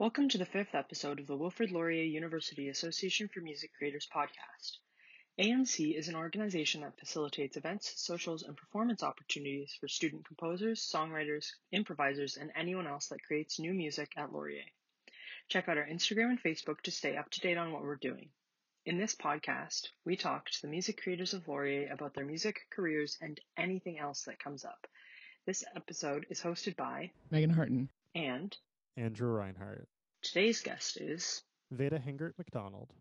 Welcome to the fifth episode of the Wilfrid Laurier University Association for Music Creators podcast. AMC is an organization that facilitates events, socials, and performance opportunities for student composers, songwriters, improvisers, and anyone else that creates new music at Laurier. Check out our Instagram and Facebook to stay up to date on what we're doing. In this podcast, we talk to the music creators of Laurier about their music, careers, and anything else that comes up. This episode is hosted by Megan Harton and Andrew Reinhardt. Today's guest is Veda Hingert McDonald.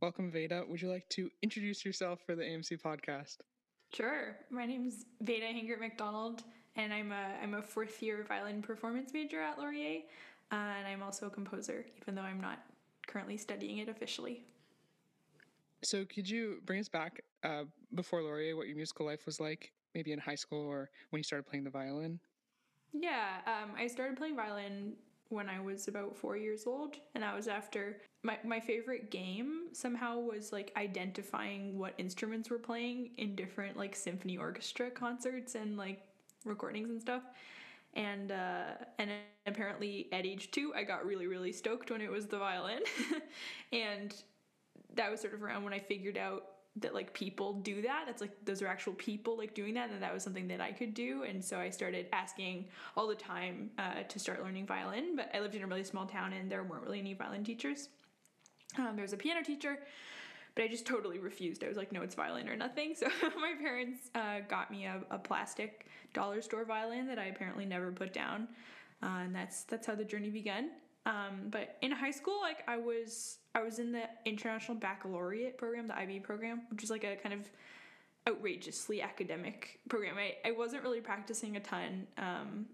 Welcome, Veda. Would you like to introduce yourself for the AMC podcast? Sure. My name's Veda Hingert McDonald, and I'm a I'm a fourth year violin performance major at Laurier, uh, and I'm also a composer, even though I'm not currently studying it officially. So, could you bring us back uh, before Laurier, what your musical life was like, maybe in high school or when you started playing the violin? Yeah, um, I started playing violin when I was about four years old, and that was after my, my favorite game somehow was like identifying what instruments were playing in different like symphony orchestra concerts and like recordings and stuff. And uh, and apparently at age two, I got really really stoked when it was the violin, and that was sort of around when I figured out that like people do that. That's like those are actual people like doing that and that was something that i could do and so i started asking all the time uh, to start learning violin but i lived in a really small town and there weren't really any violin teachers. Um, there was a piano teacher but i just totally refused. I was like no it's violin or nothing. So my parents uh, got me a, a, plastic dollar store violin that i apparently never put down. Uh, and that's that's how the journey began um, but in high school like i was I was in the International Baccalaureate program, the IB program, which is like a kind of outrageously academic program. I, I wasn't really practicing a ton. Um,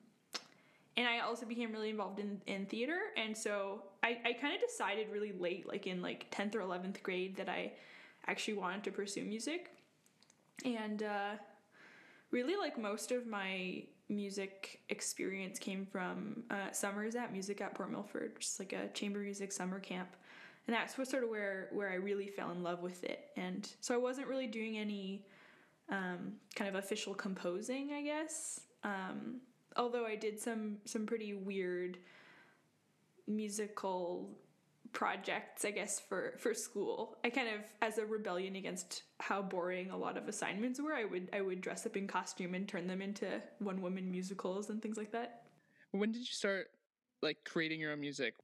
and I also became really involved in, in theater. And so I, I kind of decided really late, like in like 10th or 11th grade, that I actually wanted to pursue music. And uh, really, like most of my music experience came from uh, summers at Music at Port Milford, just like a chamber music summer camp and that's what sort of where where I really fell in love with it. And so I wasn't really doing any um, kind of official composing, I guess. Um, although I did some some pretty weird musical projects, I guess for for school. I kind of as a rebellion against how boring a lot of assignments were. I would I would dress up in costume and turn them into one woman musicals and things like that. When did you start like creating your own music?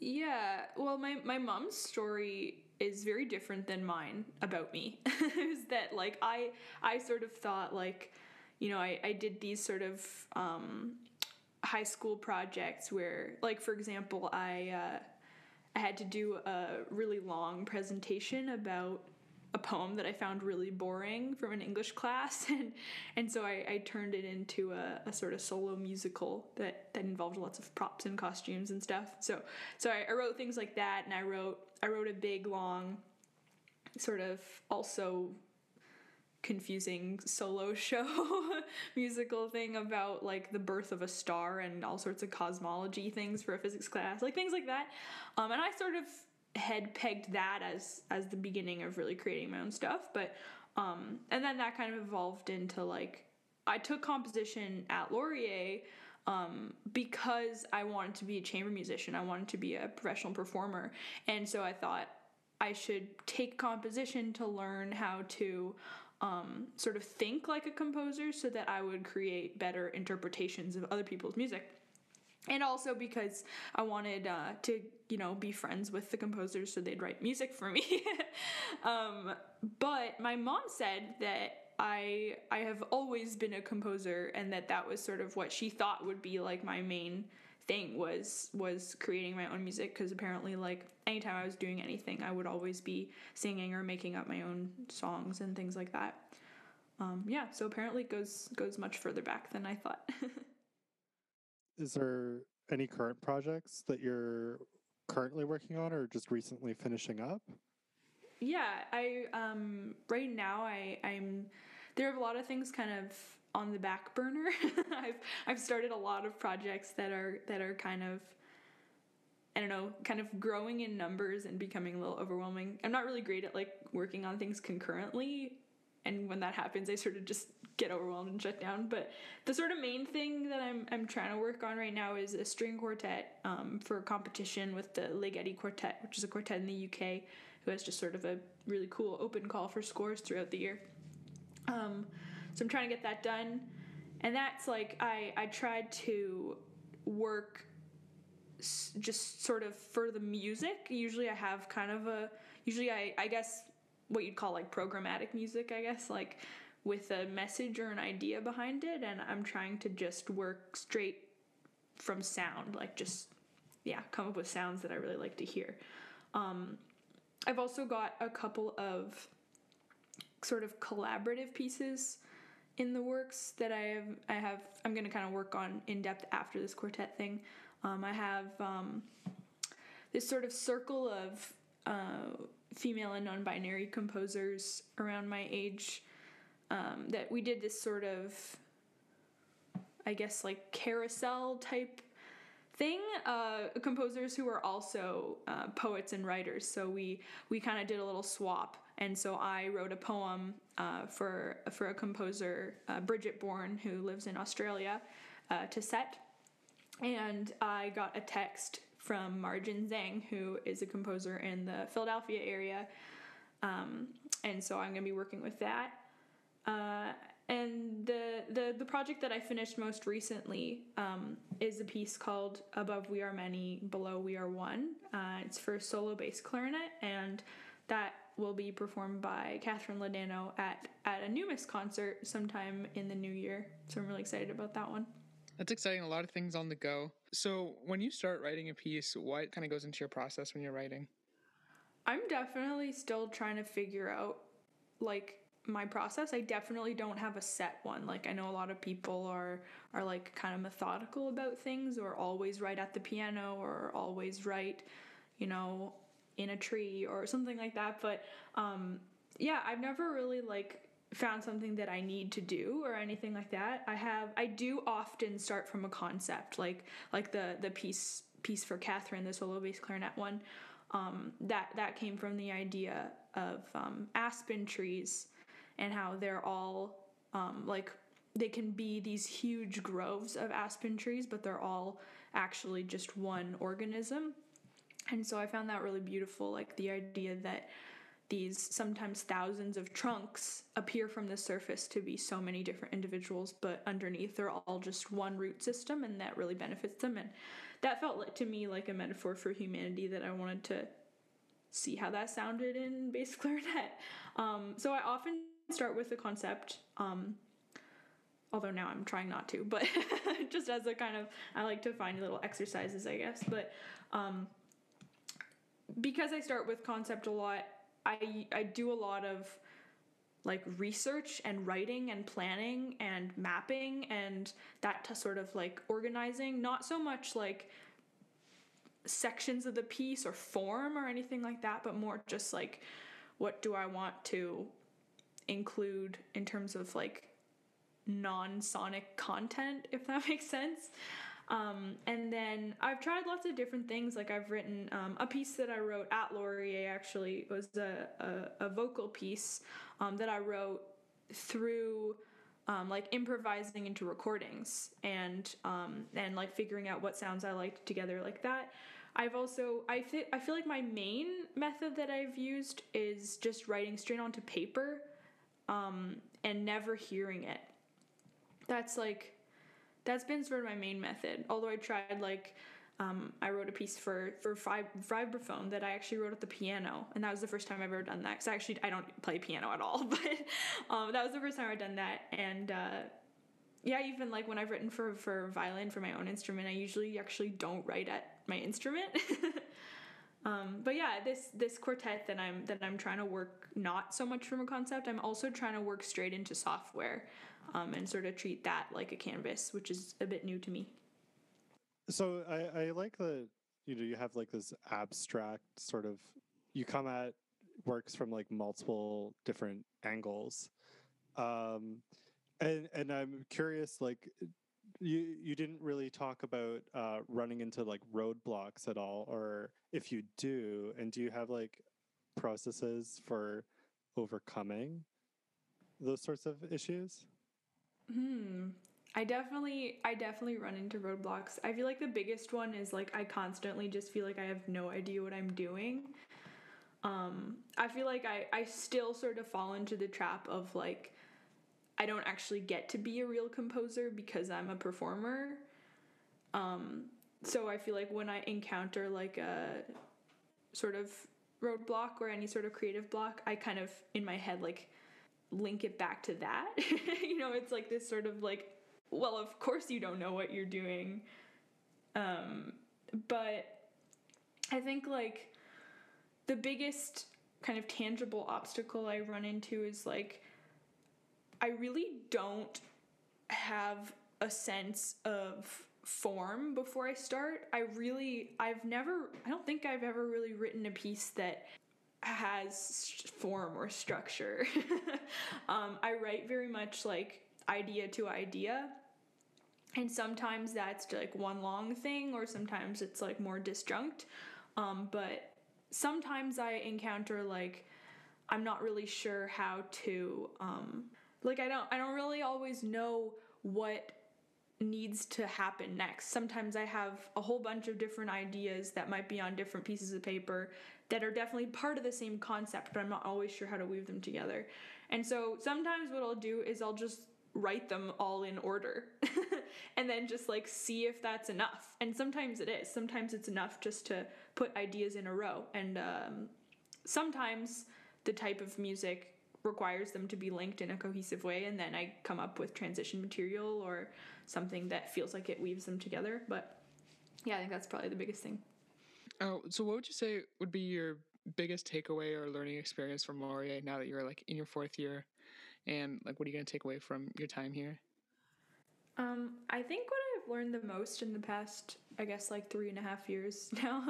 Yeah, well, my my mom's story is very different than mine about me. is that like I I sort of thought like, you know, I I did these sort of um, high school projects where, like, for example, I. Uh, I had to do a really long presentation about a poem that I found really boring from an English class, and and so I, I turned it into a, a, sort of solo musical that that involved lots of props and costumes and stuff. So so I, I wrote things like that, and I wrote I wrote a big long, sort of also confusing solo show musical thing about like the birth of a star and all sorts of cosmology things for a physics class like things like that um, and i sort of had pegged that as as the beginning of really creating my own stuff but um and then that kind of evolved into like I took composition at Laurier um, because I wanted to be a chamber musician. I wanted to be a professional performer. And so I thought I should take composition to learn how to um, sort of think like a composer so that I would create better interpretations of other people's music and also because I wanted uh, to, you know, be friends with the composers so they'd write music for me. um, but my mom said that I I have always been a composer and that that was sort of what she thought would be like my main thing was was creating my own music because apparently like anytime I was doing anything I would always be singing or making up my own songs and things like that. Um, yeah, so apparently it goes goes much further back than I thought. is there any current projects that you're currently working on or just recently finishing up? Yeah, I um right now I I'm there are a lot of things kind of on the back burner. I've I've started a lot of projects that are that are kind of I don't know, kind of growing in numbers and becoming a little overwhelming. I'm not really great at like working on things concurrently and when that happens, I sort of just get overwhelmed and shut down. But the sort of main thing that I'm I'm trying to work on right now is a string quartet um, for competition with the Ligeti Quartet, which is a quartet in the UK who has just sort of a really cool open call for scores throughout the year. Um, so I'm trying to get that done, and that's like I I tried to work just sort of for the music. Usually I have kind of a usually I I guess what you'd call like programmatic music, I guess, like with a message or an idea behind it and I'm trying to just work straight from sound, like just yeah, come up with sounds that I really like to hear. Um, I've also got a couple of sort of collaborative pieces in the works that I have I have I'm going to kind of work on in depth after this quartet thing. Um, I have um, this sort of circle of uh, female and non-binary composers around my age um, that we did this sort of I guess like carousel type thing uh, composers who are also uh, poets and writers so we we kind of did a little swap and so I wrote a poem uh, for for a composer uh, Bridget Bourne who lives in Australia uh, to set and I got a text from Marjin Zhang, who is a composer in the Philadelphia area. Um, and so I'm going to be working with that. Uh, and the, the the project that I finished most recently um, is a piece called "Above We Are Many, Below We Are One." Uh, it's for solo bass clarinet, and that will be performed by Catherine Ladano at at a NUMUS concert sometime in the new year. So I'm really excited about that one. That's exciting. A lot of things on the go. So, when you start writing a piece, what kind of goes into your process when you're writing? I'm definitely still trying to figure out like my process. I definitely don't have a set one. Like I know a lot of people are are like kind of methodical about things or always write at the piano or always write, you know, in a tree or something like that, but um yeah, I've never really like found something that I need to do or anything like that. I have I do often start from a concept like like the the piece piece for Catherine, the solo bass clarinet one. Um, that that came from the idea of um, aspen trees and how they're all um, like they can be these huge groves of aspen trees, but they're all actually just one organism. And so I found that really beautiful, like the idea that these sometimes thousands of trunks appear from the surface to be so many different individuals, but underneath they're all just one root system, and that really benefits them. And that felt to me like a metaphor for humanity that I wanted to see how that sounded in bass clarinet. Um, so I often start with the concept. Um, although now I'm trying not to, but just as a kind of, I like to find little exercises, I guess. But um, because I start with concept a lot, I I do a lot of like research and writing and planning and mapping and that to sort of like organizing not so much like sections of the piece or form or anything like that but more just like what do I want to include in terms of like non-sonic content if that makes sense um, and then I've tried lots of different things. Like I've written um, a piece that I wrote at Laurier actually was a, a, a vocal piece um, that I wrote through um, like improvising into recordings and um, and like figuring out what sounds I liked together like that. I've also I feel I feel like my main method that I've used is just writing straight onto paper um, and never hearing it. That's like that's been sort of my main method. Although I tried like um, I wrote a piece for for vibraphone that I actually wrote at the piano, and that was the first time I've ever done that. Because actually, I don't play piano at all, but um, that was the first time I've done that. And uh, yeah, even like when I've written for for violin for my own instrument, I usually actually don't write at my instrument. um, but yeah, this this quartet that I'm that I'm trying to work not so much from a concept. I'm also trying to work straight into software um, and sort of treat that like a canvas, which is a bit new to me. So I, I like the you know you have like this abstract sort of you come at works from like multiple different angles, um, and and I'm curious like you you didn't really talk about uh, running into like roadblocks at all, or if you do, and do you have like processes for overcoming those sorts of issues? Hmm. I definitely I definitely run into roadblocks. I feel like the biggest one is like I constantly just feel like I have no idea what I'm doing. Um I feel like I I still sort of fall into the trap of like I don't actually get to be a real composer because I'm a performer. Um so I feel like when I encounter like a sort of roadblock or any sort of creative block, I kind of in my head like link it back to that. you know, it's like this sort of like well, of course you don't know what you're doing. Um, but I think like the biggest kind of tangible obstacle I run into is like I really don't have a sense of form before I start. I really I've never I don't think I've ever really written a piece that has form or structure. um, I write very much like idea to idea. And sometimes that's like one long thing or sometimes it's like more disjunct. Um, but sometimes i encounter like i'm not really sure how to um, like i don't i don't really always know what needs to happen next. Sometimes i have a whole bunch of different ideas that might be on different pieces of paper that are definitely part of the same concept but i'm not always sure how to weave them together and so sometimes what i'll do is i'll just write them all in order and then just like see if that's enough. And sometimes it is. Sometimes it's enough just to put ideas in a row. And um, sometimes the type of music requires them to be linked in a cohesive way. And then I come up with transition material or something that feels like it weaves them together. But yeah, I think that's probably the biggest thing. Oh, so what would you say would be your biggest takeaway or learning experience from Laurier now that you're like in your fourth year? And like what are you going to take away from your time here? Um, i think what i've learned the most in the past i guess like three and a half years now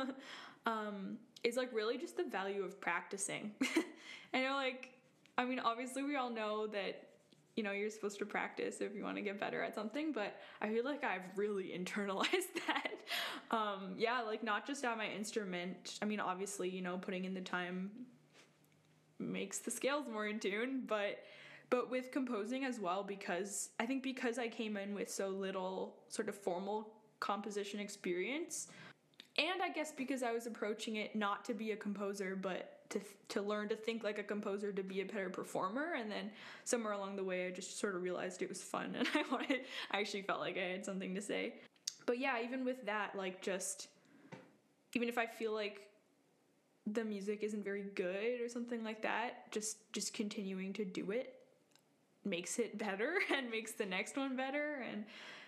um, is like really just the value of practicing. Know like i mean obviously we all know that you know you're supposed to practice if you want to get better at something but i feel like i've really internalized that. Um, yeah like not just at my instrument. I mean obviously you know putting in the time makes the scales more in tune but but with composing as well because I think because I came in with so little sort of formal composition experience and I guess because I was approaching it not to be a composer but to to learn to think like a composer to be a better performer. And then somewhere along the way I just sort of realized it was fun. And I wanted I actually felt like I had something to say. But yeah, even with that like just even if I feel like the music isn't very good or something like that, just just continuing to do it makes it better and makes the next one better. And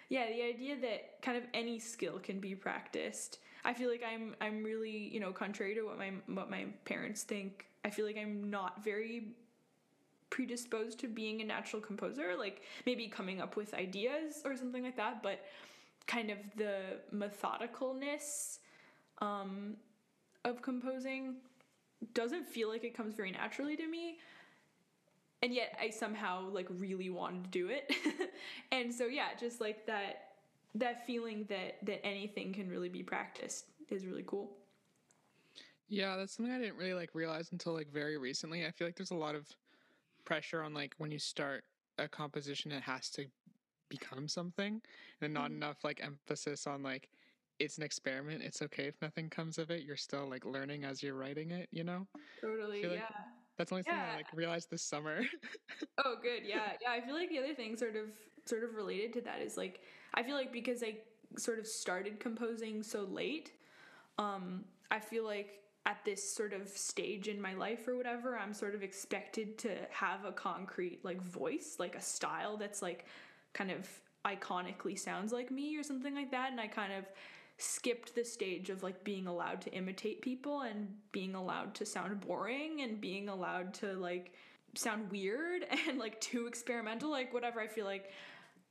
yeah the idea that kind of any skill can be practiced i feel like i'm i'm really you know contrary to what my what my parents think i feel like i'm not very predisposed to being a natural composer like maybe coming up with ideas or something like that but kind of the methodicalness um, of composing doesn't feel like it comes very naturally to me and yet I somehow like really wanted to do it. and so yeah, just like that that feeling that that anything can really be practiced is really cool. Yeah, that's something I didn't really like realize until like very recently. I feel like there's a lot of pressure on like when you start a composition it has to become something and not mm-hmm. enough like emphasis on like it's an experiment. It's okay if nothing comes of it. You're still like learning as you're writing it, you know? Totally. Like yeah. That's the only yeah. thing I like realized this summer. oh, good. Yeah, yeah. I feel like the other thing, sort of, sort of related to that, is like I feel like because I sort of started composing so late, um, I feel like at this sort of stage in my life or whatever, I'm sort of expected to have a concrete like voice, like a style that's like kind of iconically sounds like me or something like that, and I kind of skipped the stage of like being allowed to imitate people and being allowed to sound boring and being allowed to like sound weird and like too experimental like whatever. I feel like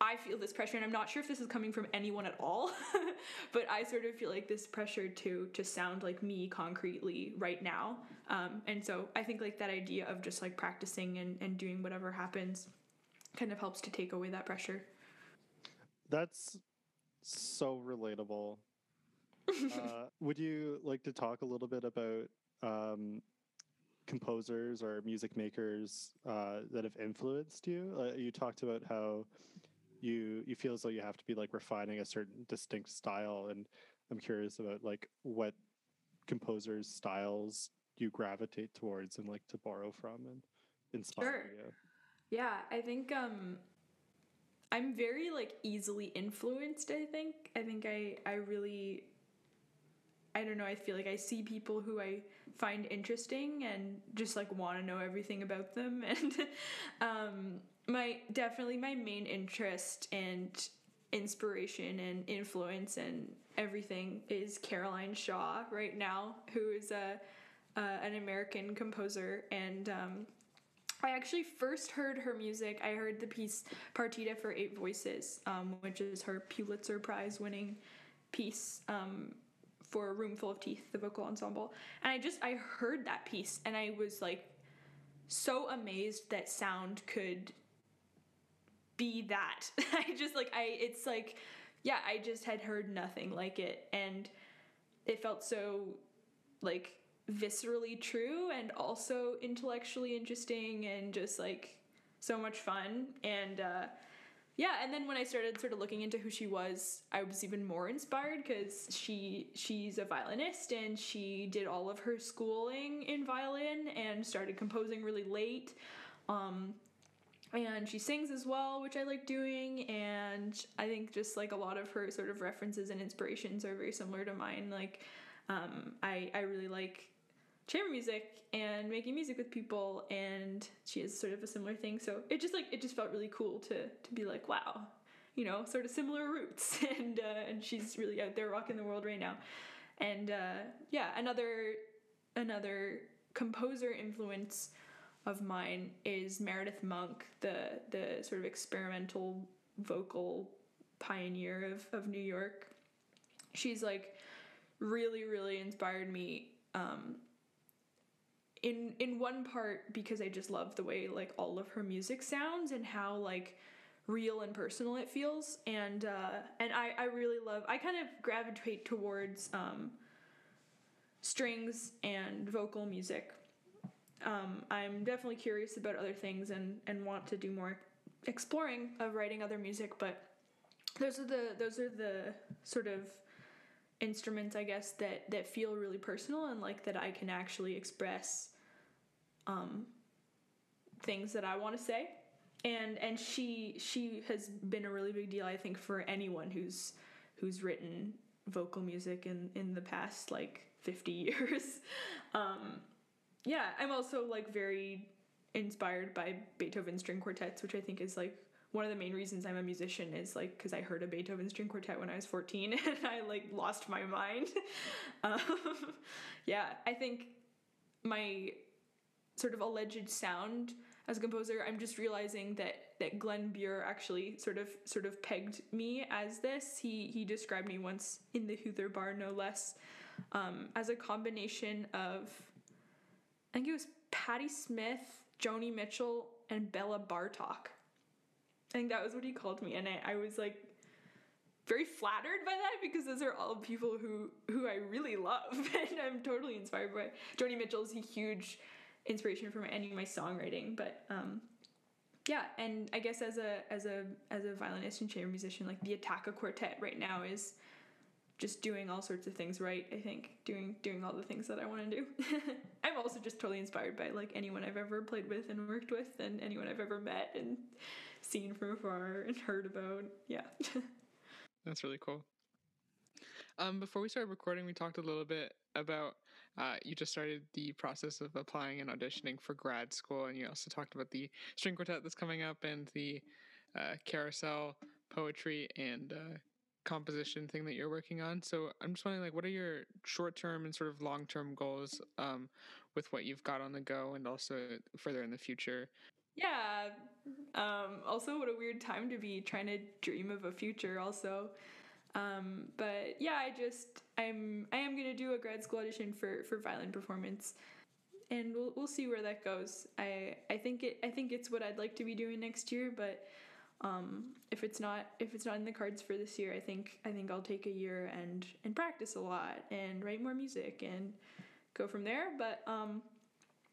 i feel this pressure and i'm not sure if this is coming from anyone at all but i sort of feel like this pressure to to sound like me concretely right now. Um, and so i think like that idea of just like practicing and, and doing whatever happens kind of helps to take away that pressure. That's so relatable. Uh, would you like to talk a little bit about um, composers or music makers uh, that have influenced you? Uh, you talked about how you you feel as though you have to be like refining a certain distinct style, and I'm curious about like what composers' styles you gravitate towards and like to borrow from and inspire Sure. you. Yeah, I think um I'm very like easily influenced, I think. I think I I really I don't know, I feel like I see people who I find interesting and just like want to know everything about them and um my definitely my main interest and inspiration and influence and everything is Caroline Shaw right now, who is a uh, an American composer and um I actually first heard her music. I heard the piece Partita for Eight Voices, um, which is her Pulitzer Prize winning piece um, for A Roomful of Teeth, the vocal ensemble. And I just, I heard that piece and I was like so amazed that sound could be that. I just like, I, it's like, yeah, I just had heard nothing like it. And it felt so like viscerally true and also intellectually interesting and just like so much fun and uh yeah and then when i started sort of looking into who she was i was even more inspired because she she's a violinist and she did all of her schooling in violin and started composing really late um and she sings as well which i like doing and i think just like a lot of her sort of references and inspirations are very similar to mine like um, I, I really like chamber music and making music with people and she has sort of a similar thing so it just like it just felt really cool to to be like wow you know sort of similar roots and uh, and she's really out there rocking the world right now. And uh, yeah another another composer influence of mine is Meredith Monk the the sort of experimental vocal pioneer of, of New York she's like really really inspired me um, in in one part because I just love the way like all of her music sounds and how like real and personal it feels and uh and I I really love I kind of gravitate towards um strings and vocal music. Um I'm definitely curious about other things and and want to do more exploring of writing other music but those are the those are the sort of instruments I guess that that feel really personal and like that I can actually express um things that I want to say. And and she she has been a really big deal I think for anyone who's who's written vocal music in in the past like 50 years. Um yeah I'm also like very inspired by Beethoven string quartets which I think is like one of the main reasons I'm a musician is like because I heard a Beethoven string quartet when I was 14 and I like lost my mind. um, yeah, I think my sort of alleged sound as a composer, I'm just realizing that that Glenn Buhr actually sort of sort of pegged me as this. He he described me once in the Huther Bar, no less, um, as a combination of I think it was Patti Smith, Joni Mitchell, and Béla Bartók. I think that was what he called me, and I, I was like very flattered by that because those are all people who who I really love and I'm totally inspired by. Joni Mitchell is a huge inspiration for any of my songwriting, but um, yeah, and I guess as a as a as a violinist and chamber musician, like the Attacca Quartet right now is just doing all sorts of things right. I think doing doing all the things that I want to do. I'm also just totally inspired by like anyone I've ever played with and worked with, and anyone I've ever met and seen from afar and heard about. Yeah. That's really cool. Um, before we started recording, we talked a little bit about uh, you just started the process of applying and auditioning for grad school, and you also talked about the string quartet that's coming up and the uh, carousel poetry and uh, composition thing that you're working on. So I'm just wondering, like, what are your short term and sort of long term goals um, with what you've got on the go, and also further in the future? Yeah. Um, also, what a weird time to be trying to dream of a future. Also, um, but yeah, I just I'm I am gonna do a grad school audition for for violin performance, and we'll we'll see where that goes. I I think it I think it's what I'd like to be doing next year, but um, if it's not if it's not in the cards for this year, I think I think I'll take a year and and practice a lot and write more music and go from there. But um,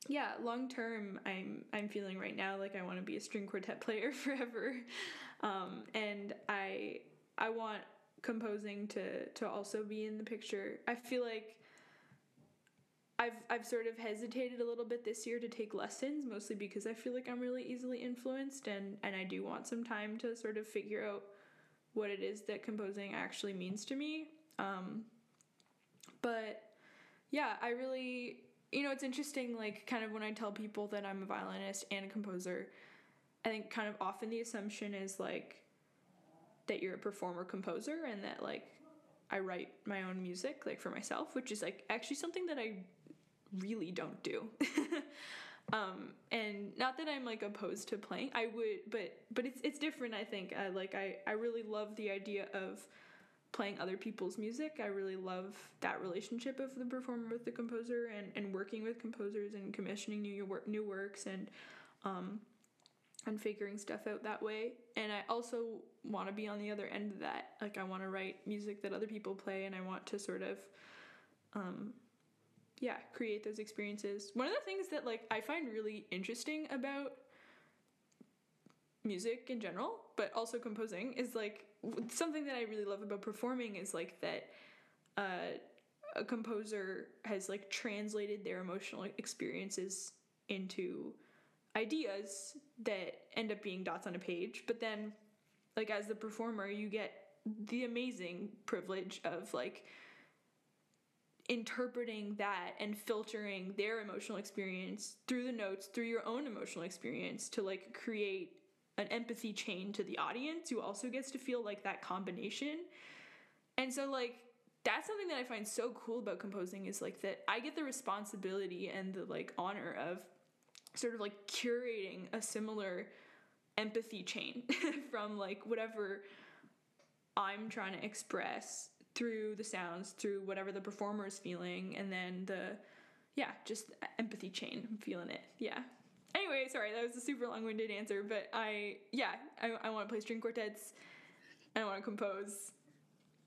yeah, long term, I'm I'm feeling right now like I want to be a string quartet player forever, um, and I I want composing to to also be in the picture. I feel like I've I've sort of hesitated a little bit this year to take lessons, mostly because I feel like I'm really easily influenced, and and I do want some time to sort of figure out what it is that composing actually means to me. Um, but yeah, I really you know it's interesting like kind of when I tell people that I'm a violinist and a composer, I think kind of often the assumption is like that you're a performer composer and that like I write my own music like for myself, which is like actually something that I really don't do. um, and not that I'm like opposed to playing. I would, but but it's it's different. I think. I like I I really love the idea of playing other people's music. I really love that relationship of the performer with the composer and and working with composers and commissioning new work new works and um and figuring stuff out that way. And I also want to be on the other end of that. Like I want to write music that other people play and I want to sort of um yeah, create those experiences. One of the things that like I find really interesting about music in general, but also composing is like something that I really love about performing is like that uh, a composer has like translated their emotional experiences into ideas that end up being dots on a page, but then like as the performer you get the amazing privilege of like interpreting that and filtering their emotional experience through the notes through your own emotional experience to like create an empathy chain to the audience who also gets to feel like that combination. And so like that's something that i find so cool about composing is like that i get the responsibility and the like honor of sort of like curating a similar empathy chain from like whatever i'm trying to express through the sounds, through whatever the performer is feeling, and then the yeah, just empathy chain. I'm feeling it. Yeah. Anyway, sorry, that was a super long-winded answer, but I yeah, I, I want to play string quartets. I want to compose.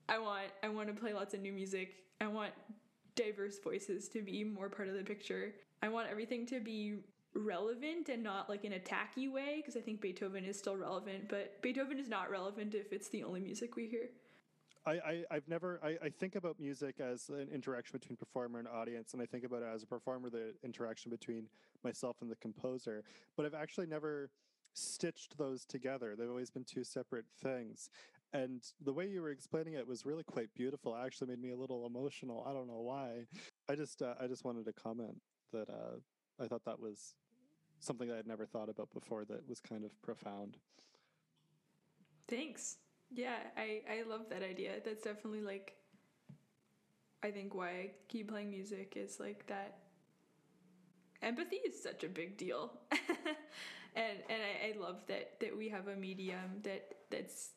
I want I want to play lots of new music. I want diverse voices to be more part of the picture. I want everything to be relevant and not like in a tacky way because I think Beethoven is still relevant, but Beethoven is not relevant if it's the only music we hear. I, I have never I, I think about music as an interaction between performer and audience, and I think about it as a performer the interaction between myself and the composer. But I've actually never stitched those together. They've always been two separate things. And the way you were explaining it was really quite beautiful. It actually made me a little emotional. I don't know why. I just uh, I just wanted to comment that uh, I thought that was something that I had never thought about before. That was kind of profound. Thanks. Yeah, I I love that idea. That's definitely like I think why I keep playing music is like that empathy is such a big deal. and and I, I love that that we have a medium that that's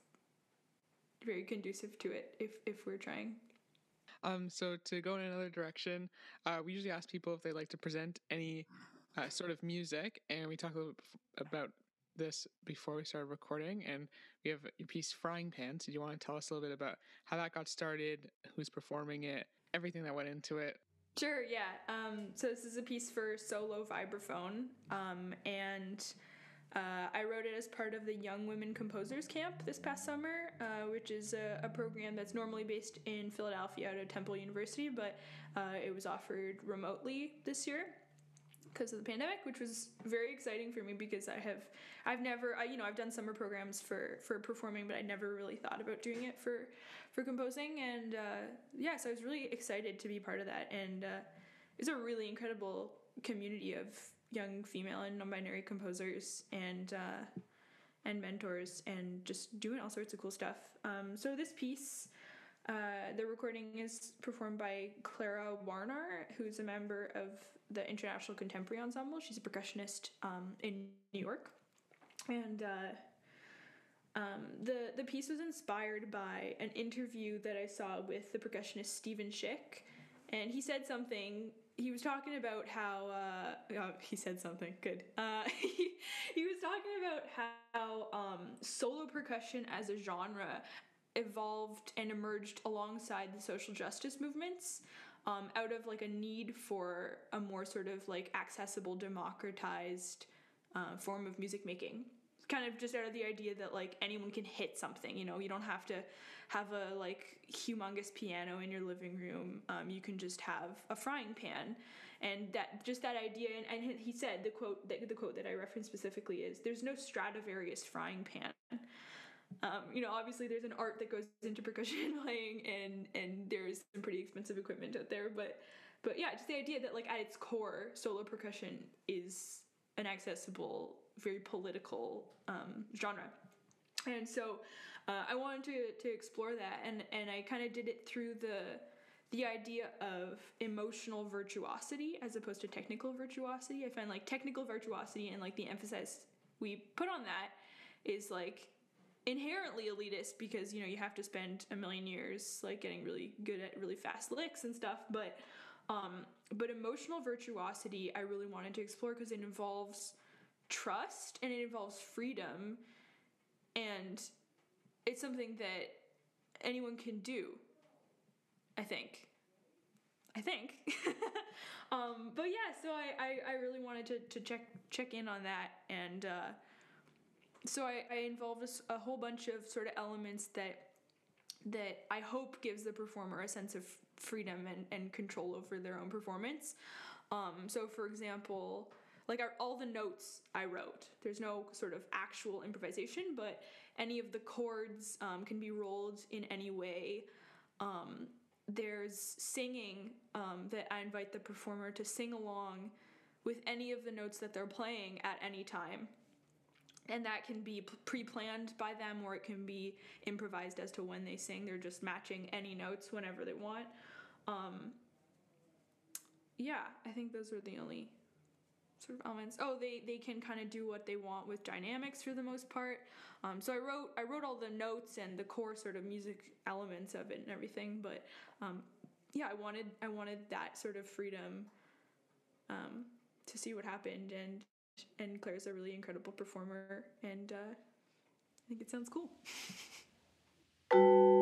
very conducive to it if if we're trying. Um, so to go in another direction, uh, we usually ask people if they like to present any uh, sort of music, and we talk a little bit about this before we started recording, and we have your piece Frying Pan. So, do you want to tell us a little bit about how that got started, who's performing it, everything that went into it? Sure, yeah. Um, so, this is a piece for solo vibraphone, um, and uh, I wrote it as part of the Young Women Composers Camp this past summer, uh, which is a, a, program that's normally based in Philadelphia at Temple University, but uh, it was offered remotely this year because of the pandemic, which was very exciting for me because I have I've never I, you know I've done summer programs for for performing, but I never really thought about doing it for for composing. And uh, yeah, so I was really excited to be part of that, and uh, it's a really incredible community of young female and non-binary composers and uh, and mentors, and just doing all sorts of cool stuff. Um, so this piece. Uh, the recording is performed by Clara Warnaar, who's a member of the International Contemporary Ensemble. She's a percussionist um, in New York, and uh, um, the the piece was inspired by an interview that I saw with the percussionist Steven Schick, and he said something. He was talking about how uh, oh, he said something good. Uh, he, he was talking about how um, solo percussion as a genre evolved and emerged alongside the social justice movements um, out of like a need for a more sort of like accessible, democratized uh, form of music making. Kind of just out of the idea that like anyone can hit something, you know, you don't have to have a like humongous piano in your living room. Um, you can just have a frying pan, and that just that idea. And, and he said the quote that the quote that I referenced specifically is, "There's no Stradivarius frying pan." Um, you know, obviously there's an art that goes into percussion playing, and and there's some pretty expensive equipment out there, but but yeah, just the idea that like at its core, solo percussion is an accessible, very political um, genre, and so uh, I wanted to to explore that, and and I kind of did it through the the idea of emotional virtuosity as opposed to technical virtuosity. I find like technical virtuosity and like the emphasis we put on that is like inherently elitist because you know you have to spend a million years like getting really good at really fast licks and stuff but um but emotional virtuosity i really wanted to explore because it involves trust and it involves freedom and it's something that anyone can do i think. I think. Um but yeah so I, I i really wanted to to check check in on that and uh so I, I involved a, a, whole bunch of sort of elements that that I hope gives the performer a sense of freedom and, and control over their own performance. Um, so, for example, like our, all the notes I wrote, there's no sort of actual improvisation, but any of the chords um, can be rolled in any way. Um, there's singing um, that I invite the performer to sing along with any of the notes that they're playing at any time and that can be pre-planned by them or it can be improvised as to when they sing. They're just matching any notes whenever they want. Um, yeah i think those are the only sort of elements. Oh they they can kind of do what they want with dynamics for the most part. Um, so i wrote i wrote all the notes and the core sort of music elements of it and everything but um, yeah i wanted i wanted that sort of freedom um, to see what happened and and Claire's a really incredible performer, and uh, I think it sounds cool.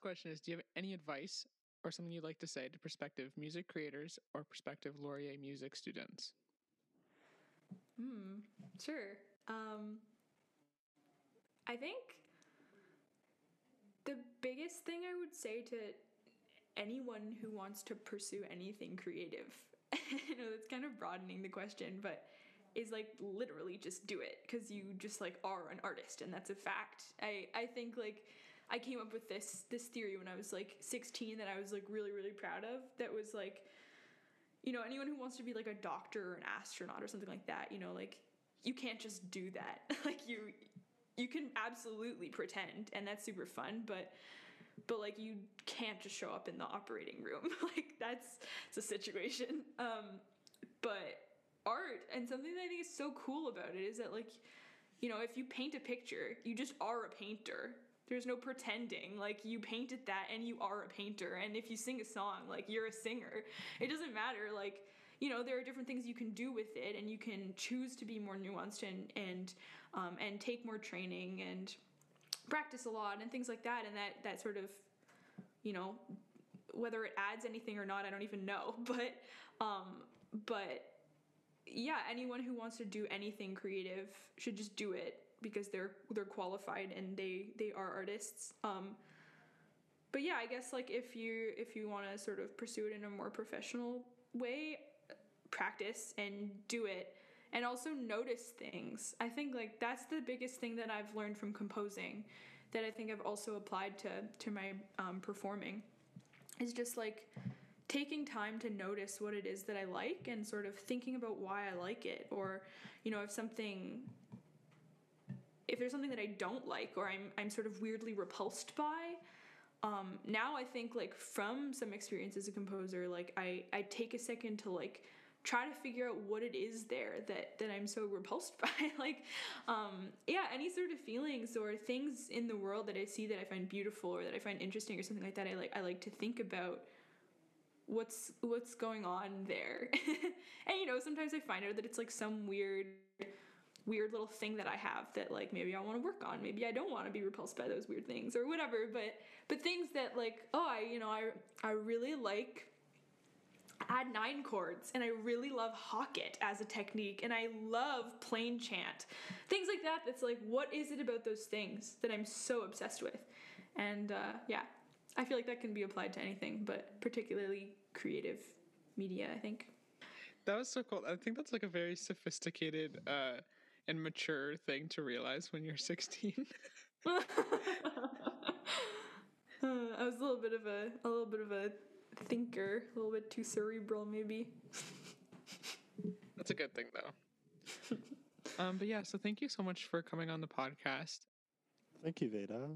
last question is: Do you have any advice or something you'd like to say to prospective music creators or prospective Laurier music students? Hmm. Sure. Um, I think the biggest thing I would say to anyone who wants to pursue anything creative, I know that's kind of broadening the question, but is like literally just do it because you just like are an artist and that's a fact. I I think like I came up with this this theory when I was like 16 that I was like really really proud of that was like you know anyone who wants to be like a doctor or an astronaut or something like that, you know, like you can't just do that. like you you can absolutely pretend and that's super fun, but but like you can't just show up in the operating room. like that's it's a situation. Um but art and something that I think is so cool about it is that like you know, if you paint a picture, you just are a painter. There's no pretending. Like you painted that and you are a painter. And if you sing a song, like you're a singer. It doesn't matter. Like, you know, there are different things you can do with it and you can choose to be more nuanced and and um, and take more training and practice a lot and things like that. And that that sort of, you know, whether it adds anything or not, I don't even know. But um, but yeah, anyone who wants to do anything creative should just do it because they're they're qualified and they they are artists. Um, but yeah, I guess like if you if you want to sort of pursue it in a more professional way, practice and do it and also notice things. I think like that's the biggest thing that I've learned from composing that I think I've also applied to to my um, performing is just like taking time to notice what it is that I like and sort of thinking about why I like it or you know if something if there's something that I don't like or I'm I'm sort of weirdly repulsed by um, now I think like from some experience as a composer like I I take a second to like try to figure out what it is there that that I'm so repulsed by like um yeah any sort of feelings or things in the world that I see that I find beautiful or that I find interesting or something like that I like I like to think about what's what's going on there. And you know sometimes I find out that it's like some weird weird little thing that I have that like maybe I want to work on. Maybe I don't want to be repulsed by those weird things or whatever. But but things that like oh I you know I I really like add nine chords and I really love Hocket as a technique and I love plain chant. Things like that that's like what is it about those things that I'm so obsessed with? And uh, yeah, I feel like that can be applied to anything, but particularly creative media, I think. That was so cool. I think that's like a very sophisticated uh, and mature thing to realize when you're 16. uh, I was a little bit of a a little bit of a thinker, a little bit too cerebral, maybe. That's a good thing, though. um, but yeah, so thank you so much for coming on the podcast. Thank you, Veda.